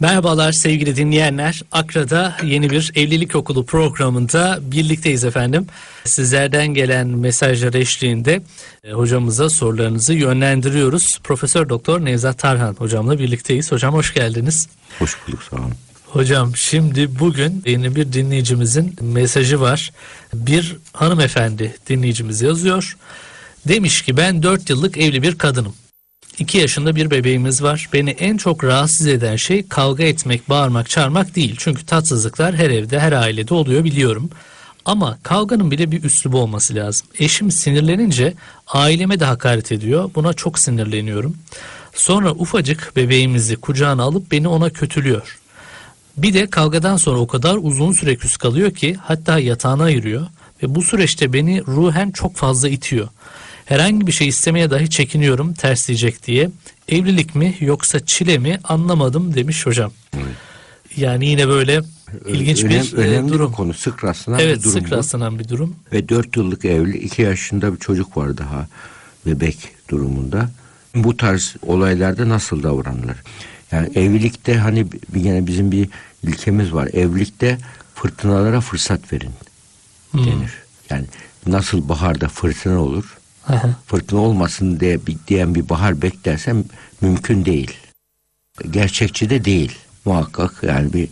Merhabalar sevgili dinleyenler. Akra'da yeni bir evlilik okulu programında birlikteyiz efendim. Sizlerden gelen mesajlar eşliğinde e, hocamıza sorularınızı yönlendiriyoruz. Profesör Doktor Nevzat Tarhan hocamla birlikteyiz. Hocam hoş geldiniz. Hoş bulduk sağ olun. Hocam şimdi bugün yeni bir dinleyicimizin mesajı var. Bir hanımefendi dinleyicimiz yazıyor. Demiş ki ben 4 yıllık evli bir kadınım. 2 yaşında bir bebeğimiz var. Beni en çok rahatsız eden şey kavga etmek, bağırmak, çağırmak değil. Çünkü tatsızlıklar her evde, her ailede oluyor biliyorum. Ama kavganın bile bir üslubu olması lazım. Eşim sinirlenince aileme de hakaret ediyor. Buna çok sinirleniyorum. Sonra ufacık bebeğimizi kucağına alıp beni ona kötülüyor. Bir de kavgadan sonra o kadar uzun süre küs kalıyor ki hatta yatağına ayırıyor ve bu süreçte beni ruhen çok fazla itiyor. Herhangi bir şey istemeye dahi çekiniyorum ters diyecek diye. Evlilik mi yoksa çile mi anlamadım demiş hocam. Yani yine böyle ilginç Önem- bir e, önemli durum. bir konu. Sık rastlanan Evet bir durum sık bu. rastlanan bir durum. Ve 4 yıllık evli, 2 yaşında bir çocuk var daha bebek durumunda. Bu tarz olaylarda nasıl davranılır? Yani evlilikte hani bir gene bizim bir ilkemiz var. Evlilikte fırtınalara fırsat verin Hmm. denir. Yani nasıl baharda fırtına olur, Aha. fırtına olmasın diye diyen bir bahar beklersem mümkün değil. Gerçekçi de değil. Muhakkak yani bir,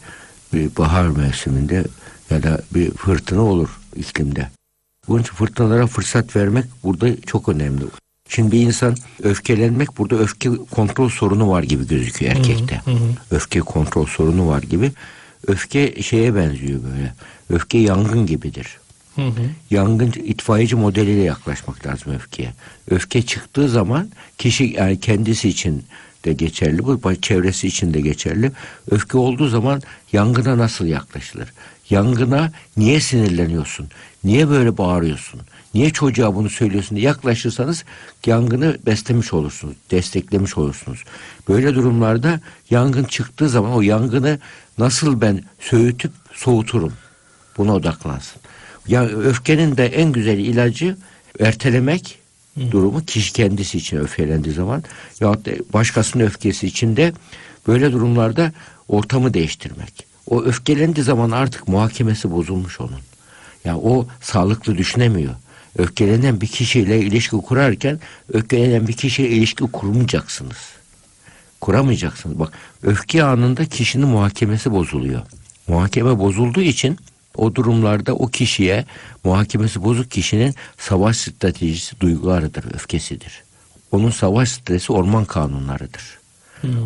bir bahar mevsiminde ya da bir fırtına olur iklimde. Bunun için fırtınalara fırsat vermek burada çok önemli. Şimdi bir insan öfkelenmek burada öfke kontrol sorunu var gibi gözüküyor erkekte. Öfke kontrol sorunu var gibi. Öfke şeye benziyor böyle. Öfke yangın gibidir. Hı hı. Yangın itfaiyeci modeliyle yaklaşmak lazım öfkeye. Öfke çıktığı zaman kişi yani kendisi için de geçerli bu çevresi için de geçerli. Öfke olduğu zaman yangına nasıl yaklaşılır? Yangına niye sinirleniyorsun? Niye böyle bağırıyorsun? Niye çocuğa bunu söylüyorsun diye yaklaşırsanız yangını beslemiş olursunuz, desteklemiş olursunuz. Böyle durumlarda yangın çıktığı zaman o yangını nasıl ben söğütüp soğuturum? Buna odaklansın. Ya öfkenin de en güzel ilacı ertelemek durumu kişi kendisi için öfkelendiği zaman ya başkasının öfkesi için de böyle durumlarda ortamı değiştirmek. O öfkelendiği zaman artık muhakemesi bozulmuş onun. Ya o sağlıklı düşünemiyor. Öfkelenen bir kişiyle ilişki kurarken öfkelenen bir kişiyle ilişki kurmayacaksınız. Kuramayacaksınız. Bak öfke anında kişinin muhakemesi bozuluyor. Muhakeme bozulduğu için o durumlarda o kişiye muhakemesi bozuk kişinin savaş stratejisi duygularıdır, öfkesidir. Onun savaş stresi orman kanunlarıdır.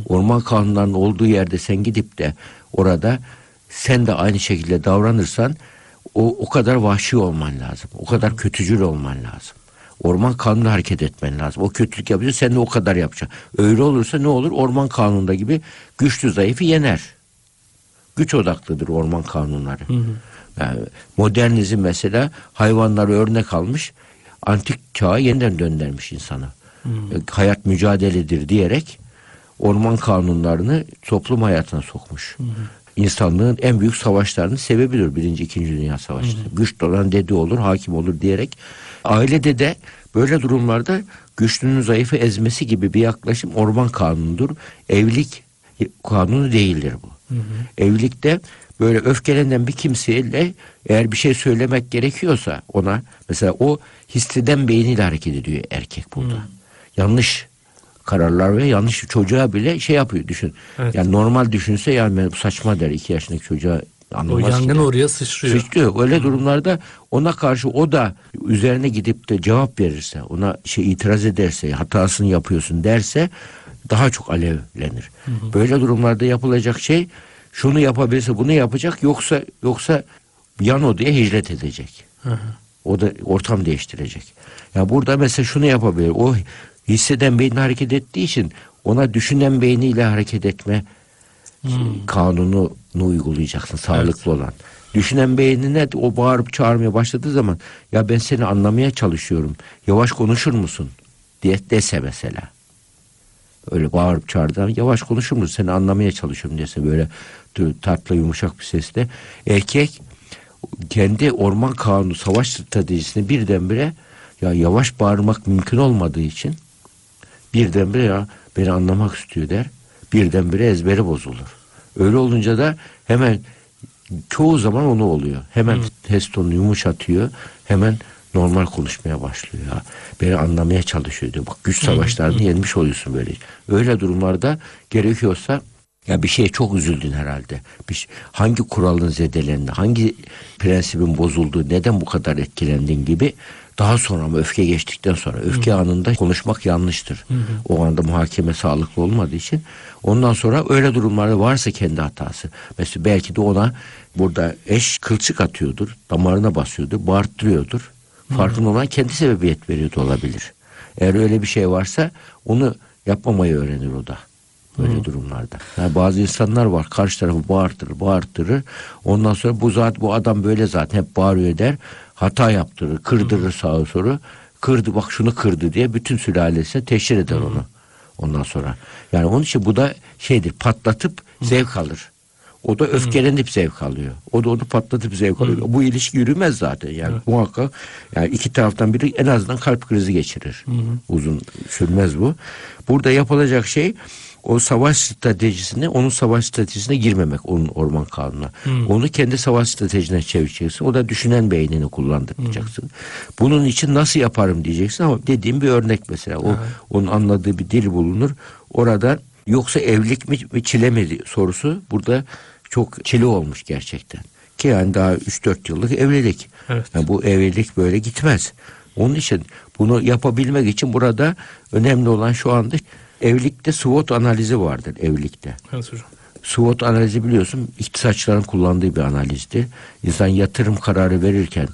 Orman kanunlarının olduğu yerde sen gidip de orada sen de aynı şekilde davranırsan o, o kadar vahşi olman lazım. O kadar kötücül olman lazım. Orman kanunu hareket etmen lazım. O kötülük yapıyorsa sen de o kadar yapacaksın. Öyle olursa ne olur? Orman kanununda gibi güçlü zayıfı yener. Güç odaklıdır orman kanunları. Yani modernizm mesela hayvanları örnek almış, antik çağa yeniden döndürmüş insanı. E, Hayat mücadeledir diyerek orman kanunlarını toplum hayatına sokmuş. İnsanlığın en büyük savaşlarının sebebidir Birinci, İkinci Dünya Savaşları. Güçlü olan dedi olur, hakim olur diyerek. Ailede de böyle durumlarda güçlünün zayıfı ezmesi gibi bir yaklaşım orman kanunudur. Evlilik kanunu değildir bu. Evlilikte böyle öfkelenen bir kimseyle eğer bir şey söylemek gerekiyorsa ona mesela o hisseden beyniyle hareket ediyor erkek burada. Yanlış kararlar ve yanlış çocuğa bile şey yapıyor düşün. Evet. Yani normal düşünse yani saçma der iki yaşındaki çocuğa O anlamaz ki yangın der. oraya sıçrıyor. Sıçrıyor. Öyle durumlarda ona karşı o da üzerine gidip de cevap verirse, ona şey itiraz ederse, hatasını yapıyorsun derse daha çok alevlenir. Böyle durumlarda yapılacak şey şunu yapabilirse bunu yapacak yoksa yoksa yan odaya hicret edecek. Hı hı. O da ortam değiştirecek. Ya burada mesela şunu yapabilir. O hisseden beyni hareket ettiği için ona düşünen beyniyle hareket etme kanununu uygulayacaksın sağlıklı olan. Düşünen beynine o bağırıp çağırmaya başladığı zaman ya ben seni anlamaya çalışıyorum. Yavaş konuşur musun? diye dese mesela. Öyle bağırıp çağırdan yavaş konuşur musun? Seni anlamaya çalışıyorum dese böyle tatlı yumuşak bir sesle. Erkek kendi orman kanunu savaş stratejisini birdenbire ya yavaş bağırmak mümkün olmadığı için birdenbire ya beni anlamak istiyor der. Birdenbire ezberi bozulur. Öyle olunca da hemen çoğu zaman onu oluyor. Hemen ses tonunu yumuşatıyor. Hemen normal konuşmaya başlıyor. Ya. Beni anlamaya çalışıyor diyor. Bak güç savaşlarını yenmiş oluyorsun böyle. Öyle durumlarda gerekiyorsa ya bir şeye çok üzüldün herhalde. Bir, hangi kuralın zedelendi, hangi prensibin bozulduğu, neden bu kadar etkilendin gibi daha sonra ama öfke geçtikten sonra öfke anında konuşmak yanlıştır. O anda muhakeme sağlıklı olmadığı için ondan sonra öyle durumlarda varsa kendi hatası. Mesela belki de ona burada eş kılçık atıyordur, damarına basıyordur, bağırttırıyordur. Farkında olan kendi sebebiyet veriyor da olabilir. Eğer öyle bir şey varsa onu yapmamayı öğrenir o da. Böyle durumlarda. Yani bazı insanlar var karşı tarafı bağırtırır, bağırtırır. Ondan sonra bu zat bu adam böyle zaten hep bağırıyor der. Hata yaptırır, kırdırır sağa soru. Kırdı bak şunu kırdı diye bütün sülalesine teşhir eder onu. Ondan sonra. Yani onun için bu da şeydir patlatıp zevk alır. O da öfkelenip zevk alıyor. O da onu patlatıp zevk alıyor. Bu ilişki yürümez zaten yani muhakkak. Yani iki taraftan biri en azından kalp krizi geçirir. Uzun sürmez bu. Burada yapılacak şey o savaş stratejisine, onun savaş stratejisine girmemek onun orman kanununa. Onu kendi savaş stratejine çevireceksin. O da düşünen beynini kullandıracaksın. Bunun için nasıl yaparım diyeceksin ama dediğim bir örnek mesela. O onun anladığı bir dil bulunur. Orada yoksa evlilik mi, mi çile mi sorusu burada çok çile olmuş gerçekten. Ki yani daha 3-4 yıllık evlilik. Evet. Yani bu evlilik böyle gitmez. Onun için bunu yapabilmek için burada önemli olan şu anda evlilikte SWOT analizi vardır evlilikte. Evet hocam. SWOT analizi biliyorsun iktisatçıların kullandığı bir analizdir. İnsan yatırım kararı verirken,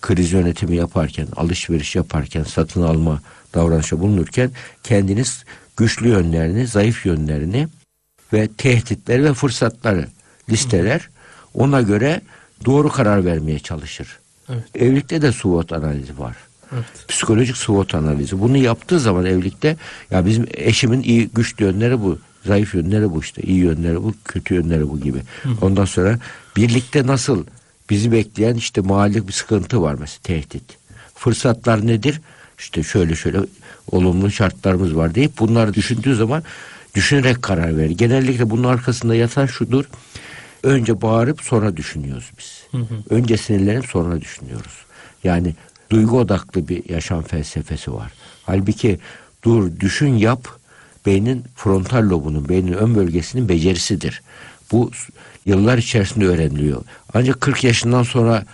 kriz yönetimi yaparken, alışveriş yaparken, satın alma davranışa bulunurken kendiniz güçlü yönlerini, zayıf yönlerini ve tehditleri ve fırsatları listeler. Ona göre doğru karar vermeye çalışır. Evet. Evlilikte de SWOT analizi var. Evet. Psikolojik SWOT analizi. Bunu yaptığı zaman evlilikte ya bizim eşimin iyi güçlü yönleri bu. Zayıf yönleri bu işte. iyi yönleri bu, kötü yönleri bu gibi. Ondan sonra birlikte nasıl bizi bekleyen işte mahallik bir sıkıntı var mesela tehdit. Fırsatlar nedir? İşte şöyle şöyle olumlu şartlarımız var deyip bunları düşündüğü zaman düşünerek karar verir. Genellikle bunun arkasında yatan şudur. Önce bağırıp sonra düşünüyoruz biz. Önce sinirlenip sonra düşünüyoruz. Yani duygu odaklı bir yaşam felsefesi var. Halbuki dur, düşün, yap beynin frontal lobunun, beynin ön bölgesinin becerisidir. Bu yıllar içerisinde öğreniliyor. Ancak 40 yaşından sonra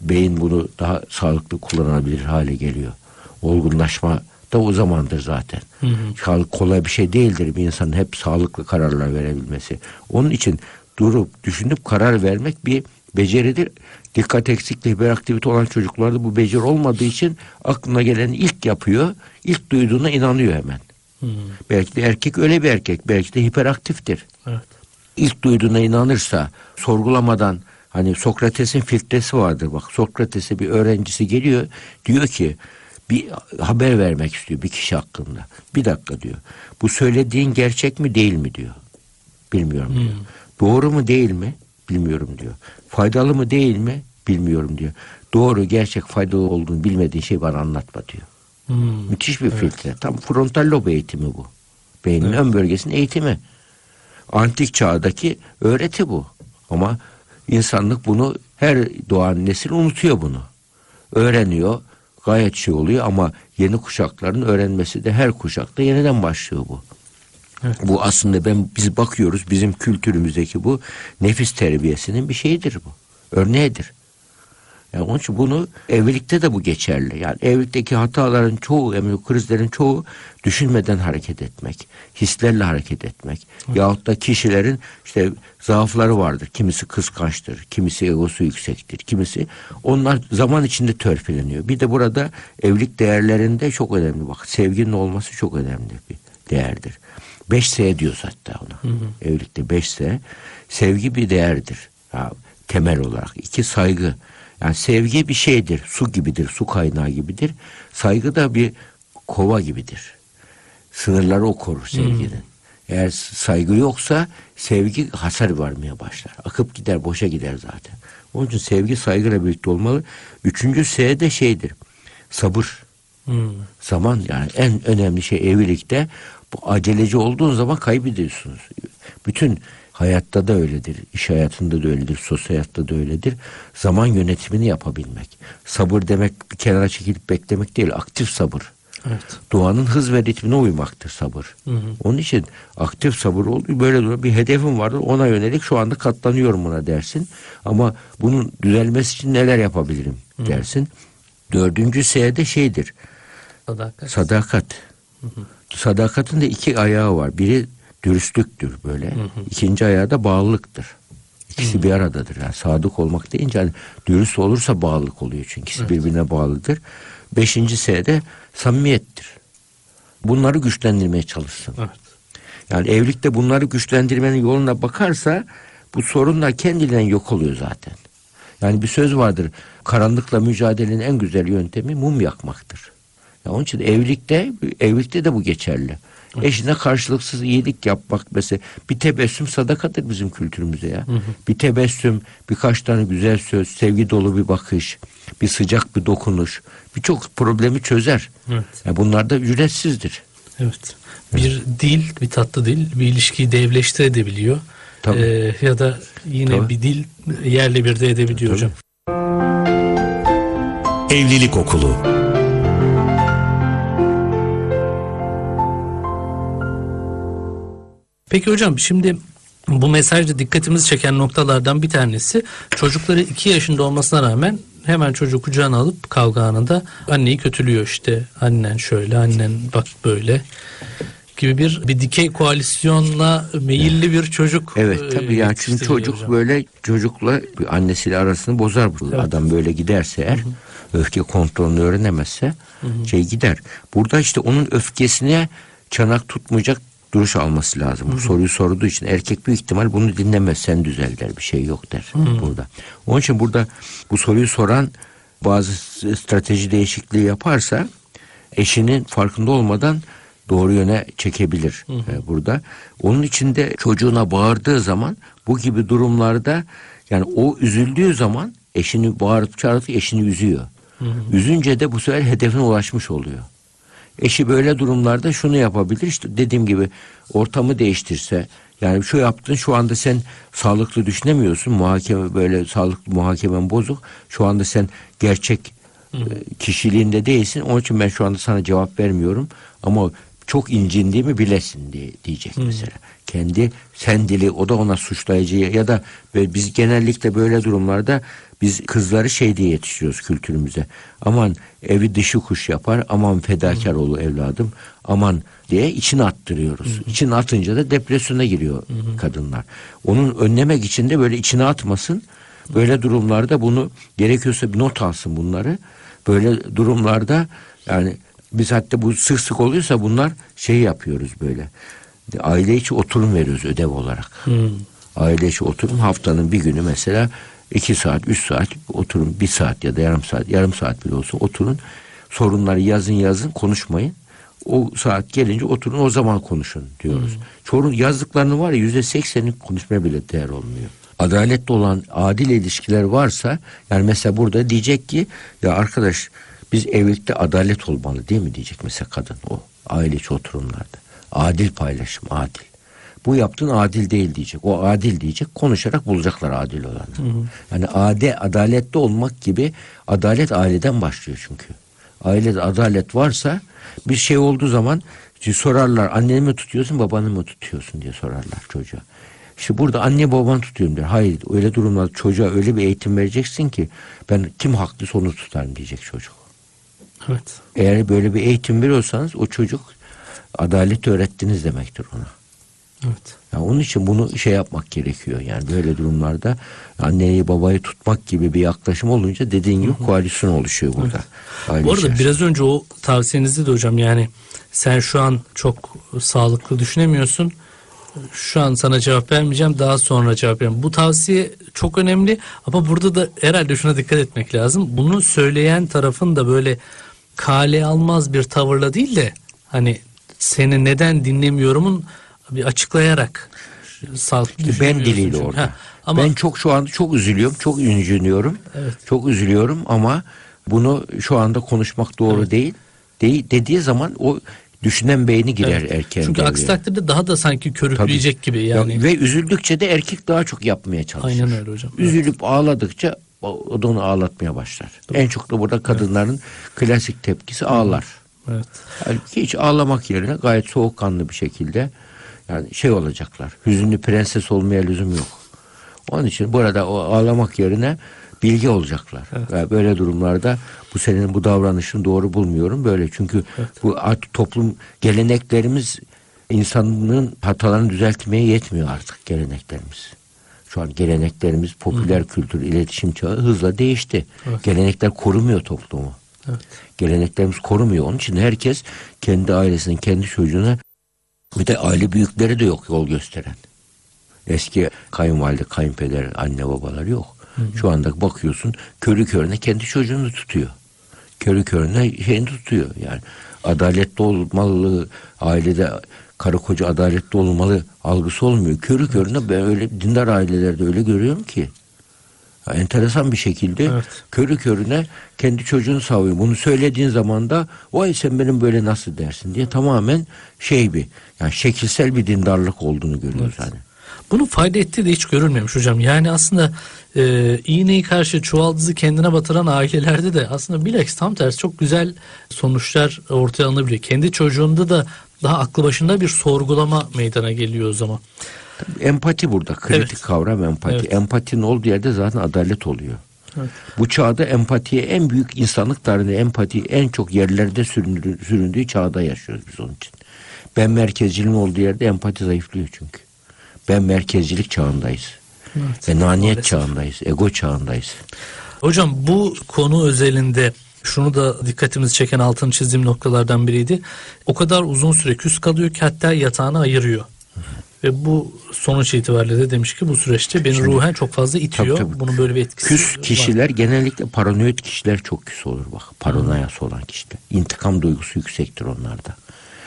beyin bunu daha sağlıklı kullanabilir hale geliyor. Olgunlaşma da o zamandır zaten. Sağlık kolay bir şey değildir bir insanın hep sağlıklı kararlar verebilmesi. Onun için durup düşünüp karar vermek bir beceridir. Dikkat eksikliği, hiperaktivite olan çocuklarda bu beceri olmadığı için aklına gelen ilk yapıyor. ilk duyduğuna inanıyor hemen. Belki de erkek öyle bir erkek. Belki de hiperaktiftir. Evet. İlk duyduğuna inanırsa sorgulamadan hani Sokrates'in filtresi vardır bak. Sokrates'e bir öğrencisi geliyor diyor ki bir haber vermek istiyor bir kişi hakkında. Bir dakika diyor. Bu söylediğin gerçek mi değil mi diyor. Bilmiyorum diyor. Doğru mu değil mi? Bilmiyorum diyor. Faydalı mı değil mi? Bilmiyorum diyor. Doğru, gerçek, faydalı olduğunu bilmediğin şey bana anlatma diyor. Hmm. Müthiş bir filtre. Tam frontal lob eğitimi bu. Beynin ön bölgesinin eğitimi. Antik çağdaki öğreti bu. Ama insanlık bunu her doğan nesil unutuyor bunu. Öğreniyor. Gayet şey oluyor ama yeni kuşakların öğrenmesi de her kuşakta yeniden başlıyor bu. Evet. Bu aslında ben biz bakıyoruz bizim kültürümüzdeki bu nefis terbiyesinin bir şeyidir bu. Örneğidir. Yani onun için bunu evlilikte de bu geçerli. Yani evlilikteki hataların çoğu, yani krizlerin çoğu düşünmeden hareket etmek, hislerle hareket etmek. Yahut da kişilerin işte zaafları vardır. Kimisi kıskançtır, kimisi egosu yüksektir, kimisi onlar zaman içinde törpüleniyor. Bir de burada evlilik değerlerinde çok önemli bak. Sevginin olması çok önemli bir değerdir. 5S diyoruz hatta ona. Evlilikte 5S. Sevgi bir değerdir. Ya, temel olarak. İki saygı. Yani sevgi bir şeydir. Su gibidir. Su kaynağı gibidir. Saygı da bir kova gibidir. Sınırları o korur sevginin. Eğer saygı yoksa sevgi hasar vermeye başlar. Akıp gider, boşa gider zaten. Onun için sevgi saygıyla birlikte olmalı. Üçüncü S de şeydir. Sabır. Hmm. Zaman yani en önemli şey evlilikte bu aceleci olduğun zaman kaybediyorsunuz. Bütün Hayatta da öyledir, iş hayatında da öyledir, sosyal hayatta da öyledir. Zaman yönetimini yapabilmek. Sabır demek bir kenara çekilip beklemek değil, aktif sabır. Evet. Doğanın hız ve ritmine uymaktır sabır. Onun için aktif sabır olduğu böyle durum. Bir hedefim vardır ona yönelik şu anda katlanıyorum buna dersin. Ama bunun düzelmesi için neler yapabilirim dersin. Dördüncü S'de şeydir Sadakat. sadakat. Sadakatin de iki ayağı var. Biri dürüstlüktür böyle. İkinci ayağı da bağlılıktır. İkisi bir aradadır. Yani sadık olmak deyince hani dürüst olursa bağlılık oluyor çünkü ikisi birbirine bağlıdır. Beşinci S'de samimiyettir. Bunları güçlendirmeye çalışsın. Evet. Yani evlilikte bunları güçlendirmenin yoluna bakarsa bu sorunlar kendiliğinden yok oluyor zaten. Yani bir söz vardır. Karanlıkla mücadelenin en güzel yöntemi mum yakmaktır. Ya onun için evlilikte evlilikte de bu geçerli. Eşine karşılıksız iyilik yapmak mesela bir tebessüm sadakadır bizim kültürümüze ya. Bir tebessüm, birkaç tane güzel söz, sevgi dolu bir bakış, bir sıcak bir dokunuş birçok problemi çözer. Evet. Ya bunlar da ücretsizdir. Evet. Bir dil, bir tatlı dil bir ilişkiyi de evleştirebiliyor. Tabii. Ee, ya da yine Tabii. bir dil yerle bir de edebiliyor Tabii. hocam. Evlilik Okulu Peki hocam şimdi bu mesajda dikkatimizi çeken noktalardan bir tanesi çocukları 2 yaşında olmasına rağmen hemen çocuğu kucağına alıp kavga anında anneyi kötülüyor işte annen şöyle annen bak böyle gibi bir bir dikey koalisyonla meyilli bir çocuk. Evet e, tabii yani çünkü çocuk hocam. böyle çocukla bir annesiyle arasını bozar bu. Adam böyle giderse eğer öfke kontrolünü öğrenemezse şey gider. Burada işte onun öfkesine çanak tutmayacak duruş alması lazım. Bu soruyu sorduğu için erkek büyük ihtimal bunu dinlemez sen düzel der bir şey yok der burada. Onun için burada bu soruyu soran bazı strateji değişikliği yaparsa eşinin farkında olmadan doğru yöne çekebilir e, burada. Onun için de çocuğuna bağırdığı zaman bu gibi durumlarda yani o üzüldüğü zaman eşini bağırıp çağırıp eşini üzüyor. Üzünce de bu sefer hedefine ulaşmış oluyor. Eşi böyle durumlarda şunu yapabilir. İşte dediğim gibi ortamı değiştirse yani şu yaptın şu anda sen sağlıklı düşünemiyorsun. Muhakeme böyle sağlıklı muhakemen bozuk. Şu anda sen gerçek e, kişiliğinde değilsin. Onun için ben şu anda sana cevap vermiyorum. Ama çok incindiğimi bilesin diye diyecek mesela. Kendi sen dili o da ona suçlayıcı ya da biz genellikle böyle durumlarda biz kızları şey diye yetiştiriyoruz kültürümüze. Aman evi dışı kuş yapar aman fedakar ol evladım aman diye içine attırıyoruz. İçine atınca da depresyona giriyor kadınlar. Onun önlemek için de böyle içine atmasın. Böyle durumlarda bunu gerekiyorsa bir not alsın bunları. Böyle durumlarda yani biz hatta bu sık sık oluyorsa bunlar şey yapıyoruz böyle. Aile içi oturum veriyoruz ödev olarak. Aile içi oturum haftanın bir günü mesela iki saat, üç saat oturun, bir saat ya da yarım saat, yarım saat bile olsa oturun. Sorunları yazın yazın konuşmayın. O saat gelince oturun o zaman konuşun diyoruz. Çoğunun yazdıklarını var ya yüzde seksenin konuşmaya bile değer olmuyor. Adaletli olan adil ilişkiler varsa yani mesela burada diyecek ki ya arkadaş biz evlilikte adalet olmalı değil mi diyecek mesela kadın o aile içi oturumlarda. Adil paylaşım adil. Bu yaptığın adil değil diyecek. O adil diyecek. Konuşarak bulacaklar adil olanı. Yani ade adaletli olmak gibi adalet aileden başlıyor çünkü. Ailede adalet varsa bir şey olduğu zaman sorarlar anneni mi tutuyorsun babanı mı tutuyorsun diye sorarlar çocuğa. İşte burada anne babanı tutuyorum der. Hayır öyle durumlarda çocuğa öyle bir eğitim vereceksin ki ben kim haklıysa onu tutarım diyecek çocuk. Evet. Eğer böyle bir eğitim veriyorsanız o çocuk adalet öğrettiniz demektir ona. Evet. Ya onun için bunu şey yapmak gerekiyor. Yani böyle durumlarda anneyi babayı tutmak gibi bir yaklaşım olunca dediğin gibi koalisyon oluşuyor burada. Aile Bu arada içerisinde. biraz önce o tavsiyenizde de hocam yani sen şu an çok sağlıklı düşünemiyorsun. Şu an sana cevap vermeyeceğim daha sonra cevap vereceğim. Bu tavsiye çok önemli ama burada da herhalde şuna dikkat etmek lazım. Bunu söyleyen tarafın da böyle kale almaz bir tavırla değil de hani seni neden dinlemiyorumun bir açıklayarak sağlıklı ben diliyle orada. Ha, ama Ben çok şu anda çok üzülüyorum, çok inciniyorum. Evet. Çok üzülüyorum ama bunu şu anda konuşmak doğru değil. değil. Dediği zaman o düşünen beyni girer Evet. erken Çünkü aksi takdirde daha da sanki körükleyecek gibi yani. Ya- ve üzüldükçe de erkek daha çok yapmaya çalışır. Aynen öyle hocam. Evet. Üzülüp ağladıkça o da onu ağlatmaya başlar. En çok da burada kadınların klasik tepkisi ağlar. Evet. Yani hiç ağlamak yerine gayet soğukkanlı bir şekilde yani şey olacaklar. Hüzünlü prenses olmaya lüzum yok. Onun için burada o ağlamak yerine bilgi olacaklar. Ve böyle durumlarda bu senin bu davranışın doğru bulmuyorum böyle. Çünkü bu artık toplum geleneklerimiz insanlığın hatalarını düzeltmeye yetmiyor artık geleneklerimiz. Şu an geleneklerimiz popüler kültür, iletişim çağı hızla değişti. Evet. Gelenekler korumuyor toplumu. Evet. Geleneklerimiz korumuyor. Onun için herkes kendi ailesinin, kendi çocuğuna bir de aile büyükleri de yok yol gösteren. Eski kayınvalide, kayınpeder, anne babalar yok. Şu anda bakıyorsun körü körüne kendi çocuğunu tutuyor. Körü körüne şeyini tutuyor. Yani adaletli olmalı, ailede karı koca adaletli olmalı algısı olmuyor. Körü körüne ben öyle dindar ailelerde öyle görüyorum ki. Ya enteresan bir şekilde Evet. körü körüne kendi çocuğunu savuyor. Bunu söylediğin zaman da vay sen benim böyle nasıl dersin diye tamamen şey bir yani şekilsel bir dindarlık olduğunu görüyoruz hani. Bunun fayda ettiği de hiç görülmemiş hocam. Yani aslında e, iğneyi karşı çuvaldızı kendine batıran ailelerde de aslında bilakis tam tersi çok güzel sonuçlar ortaya alınabiliyor. Kendi çocuğunda da daha aklı başında bir sorgulama meydana geliyor o zaman. Empati burada kritik Evet. kavram empati. Evet. Empatinin olduğu yerde zaten adalet oluyor. Evet. Bu çağda empatiye en büyük insanlık tarihinde empati en çok yerlerde süründüğü, süründüğü çağda yaşıyoruz biz onun için. Ben merkezciliğin olduğu yerde empati zayıflıyor çünkü. Ben merkezcilik çağındayız. Evet. Enaniyet Maalesef. çağındayız. Ego çağındayız. Hocam bu konu özelinde şunu da dikkatimizi çeken altını çizdiğim noktalardan biriydi. O kadar uzun süre küs kalıyor ki hatta yatağını ayırıyor. Ve bu sonuç itibariyle de demiş ki bu süreçte beni ruhen çok fazla itiyor. Tabii, tabii. Bunun böyle bir etkisi Küs var. kişiler genellikle paranoid kişiler çok küs olur bak. Paranoyası olan kişiler. İntikam duygusu yüksektir onlarda.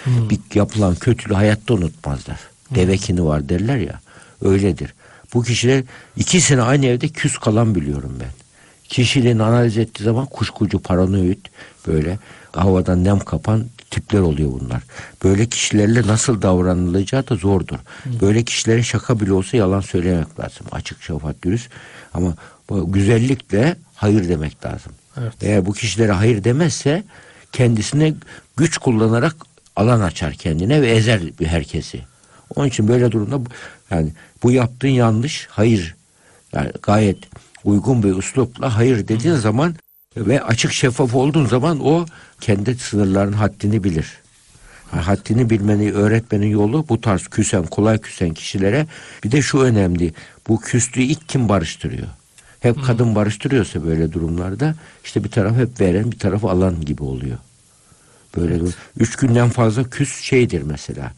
Bir yapılan kötülüğü hayatta unutmazlar. Devekini var derler ya. Öyledir. Bu kişiler ikisini aynı evde küs kalan biliyorum ben. Kişiliğini analiz ettiği zaman kuşkucu, paranoid böyle havadan nem kapan tipler oluyor bunlar. Böyle kişilerle nasıl davranılacağı da zordur. Böyle kişilere şaka bile olsa yalan söylemek lazım. Açık, şeffaf, dürüst. Ama bu güzellikle hayır demek lazım. Evet. Eğer bu kişilere hayır demezse kendisine güç kullanarak alan açar kendine ve ezer bir herkesi. Onun için böyle durumda yani bu yaptığın yanlış, hayır. Yani gayet uygun bir üslupla hayır dediğin zaman ve açık şeffaf olduğun zaman o kendi sınırların haddini bilir. Ha, Haddini bilmeni öğretmenin yolu bu tarz küsen, kolay küsen kişilere bir de şu önemli. Bu küslüğü ilk kim barıştırıyor? Hep kadın barıştırıyorsa böyle durumlarda işte bir taraf hep veren bir taraf alan gibi oluyor. Böyle dur- üç günden fazla küs şeydir mesela.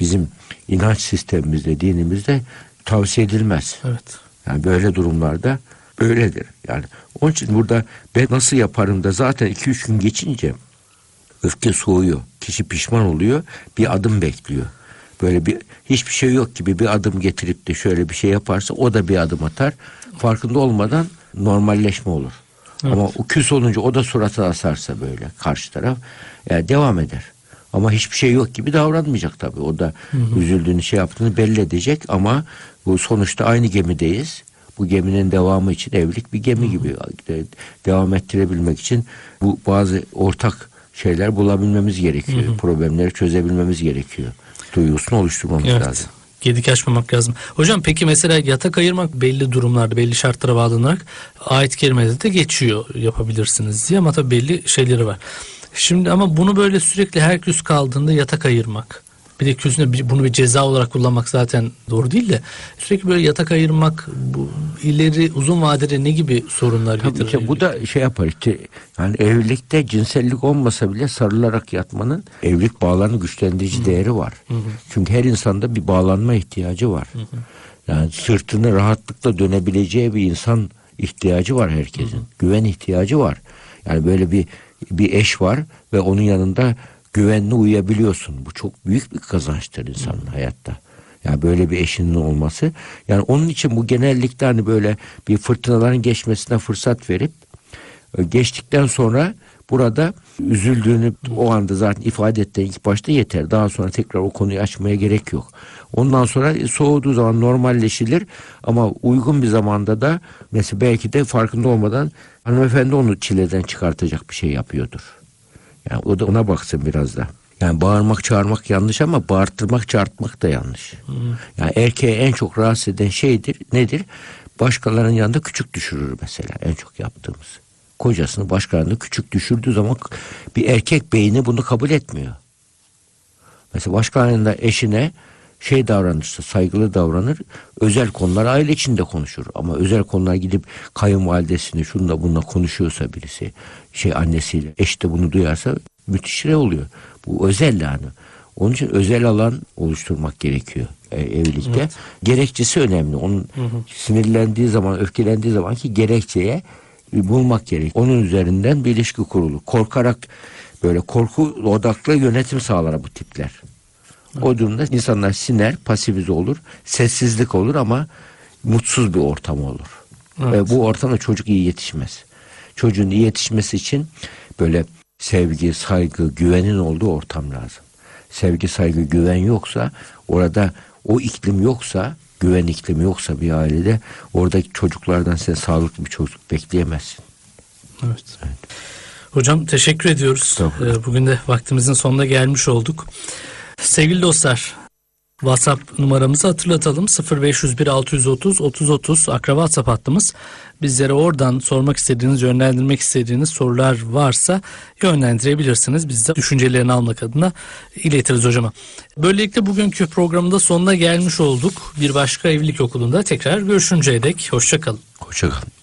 Bizim inanç sistemimizde, dinimizde tavsiye edilmez. Evet. Yani böyle durumlarda öyledir. Yani onun için burada ben nasıl yaparım da zaten iki üç gün geçince öfke soğuyor. Kişi pişman oluyor. Bir adım bekliyor. Böyle bir hiçbir şey yok gibi bir adım getirip de şöyle bir şey yaparsa o da bir adım atar. Farkında olmadan normalleşme olur. Ama o küs olunca o da suratı asarsa böyle karşı taraf e, devam eder. Ama hiçbir şey yok gibi davranmayacak tabii. O da üzüldüğünü şey yaptığını belli edecek ama bu sonuçta aynı gemideyiz. Bu geminin devamı için evlilik bir gemi gibi de- devam ettirebilmek için bu bazı ortak şeyler bulabilmemiz gerekiyor. Problemleri çözebilmemiz gerekiyor. Duygusunu oluşturmamız Evet. lazım. Gedik açmamak lazım. Hocam peki mesela yatak ayırmak belli durumlarda, belli şartlara bağlanarak ayet kerimede de geçiyor yapabilirsiniz diye ama tabii belli şeyleri var. Şimdi ama bunu böyle sürekli her küs kaldığında yatak ayırmak. Bir de küsüne bir- bunu bir ceza olarak kullanmak zaten doğru değil de sürekli böyle yatak ayırmak bu ileri uzun vadede ne gibi sorunlar Tabii getirir? işte bu da şey yapar işte yani evlilikte cinsellik olmasa bile sarılarak yatmanın evlilik bağlarını güçlendirici değeri var. Çünkü her insanda bir bağlanma ihtiyacı var. Yani sırtını rahatlıkla dönebileceği bir insan ihtiyacı var herkesin. Güven ihtiyacı var. Yani böyle bir bir eş var ve onun yanında güvenli uyuyabiliyorsun. Bu çok büyük bir kazançtır insanın hayatta. Yani böyle bir eşinin olması. Yani onun için bu genellikle hani böyle bir fırtınaların geçmesine fırsat verip e, geçtikten sonra Burada üzüldüğünü o anda zaten ifade ettiğin ilk başta yeter. Daha sonra tekrar o konuyu açmaya gerek yok. Ondan sonra soğuduğu zaman normalleşilir ama uygun bir zamanda da mesela belki de farkında olmadan hanımefendi onu çileden çıkartacak bir şey yapıyordur. Yani o da ona baksın biraz da. Yani bağırmak çağırmak yanlış ama bağırtırmak çağırtmak da yanlış. Yani erkeğe en çok rahatsız eden şeydir nedir? Başkalarının yanında küçük düşürür mesela en çok yaptığımız. Kocasını başkalarında küçük düşürdüğü zaman bir erkek beyni bunu kabul etmiyor. Mesela başkalarında eşine şey davranırsa saygılı davranır. Özel konular aile içinde konuşur. Ama özel konular gidip kayınvalidesini şunla bununla konuşuyorsa birisi şey annesiyle eş de bunu duyarsa müthiş şey oluyor. Bu özel yani. Onun için özel alan oluşturmak gerekiyor e, evlilikte. Gerekçesi önemli. Onun sinirlendiği zaman, öfkelendiği zaman ki gerekçeye bulmak gerek. Onun üzerinden bir ilişki kurulur. Korkarak böyle korku odaklı yönetim sağlar bu tipler. O durumda insanlar siner, pasifize olur, sessizlik olur ama mutsuz bir ortam olur. Evet. Ve bu ortamda çocuk iyi yetişmez. Çocuğun iyi yetişmesi için böyle sevgi, saygı, güvenin olduğu ortam lazım. Sevgi, saygı, güven yoksa orada o iklim yoksa, güven iklimi yoksa bir ailede oradaki çocuklardan sen sağlıklı bir çocuk bekleyemezsin. Evet. Hocam teşekkür ediyoruz. Estağfurullah. Ee, Bugün de vaktimizin sonuna gelmiş olduk. Sevgili dostlar, WhatsApp numaramızı hatırlatalım. 0501 630 30 30 akraba WhatsApp hattımız. Bizlere oradan sormak istediğiniz, yönlendirmek istediğiniz sorular varsa yönlendirebilirsiniz. Biz de düşüncelerini almak adına iletiriz hocama. Böylelikle bugünkü programda sonuna gelmiş olduk. Bir başka evlilik okulunda tekrar görüşünceye dek hoşçakalın. Hoşçakalın.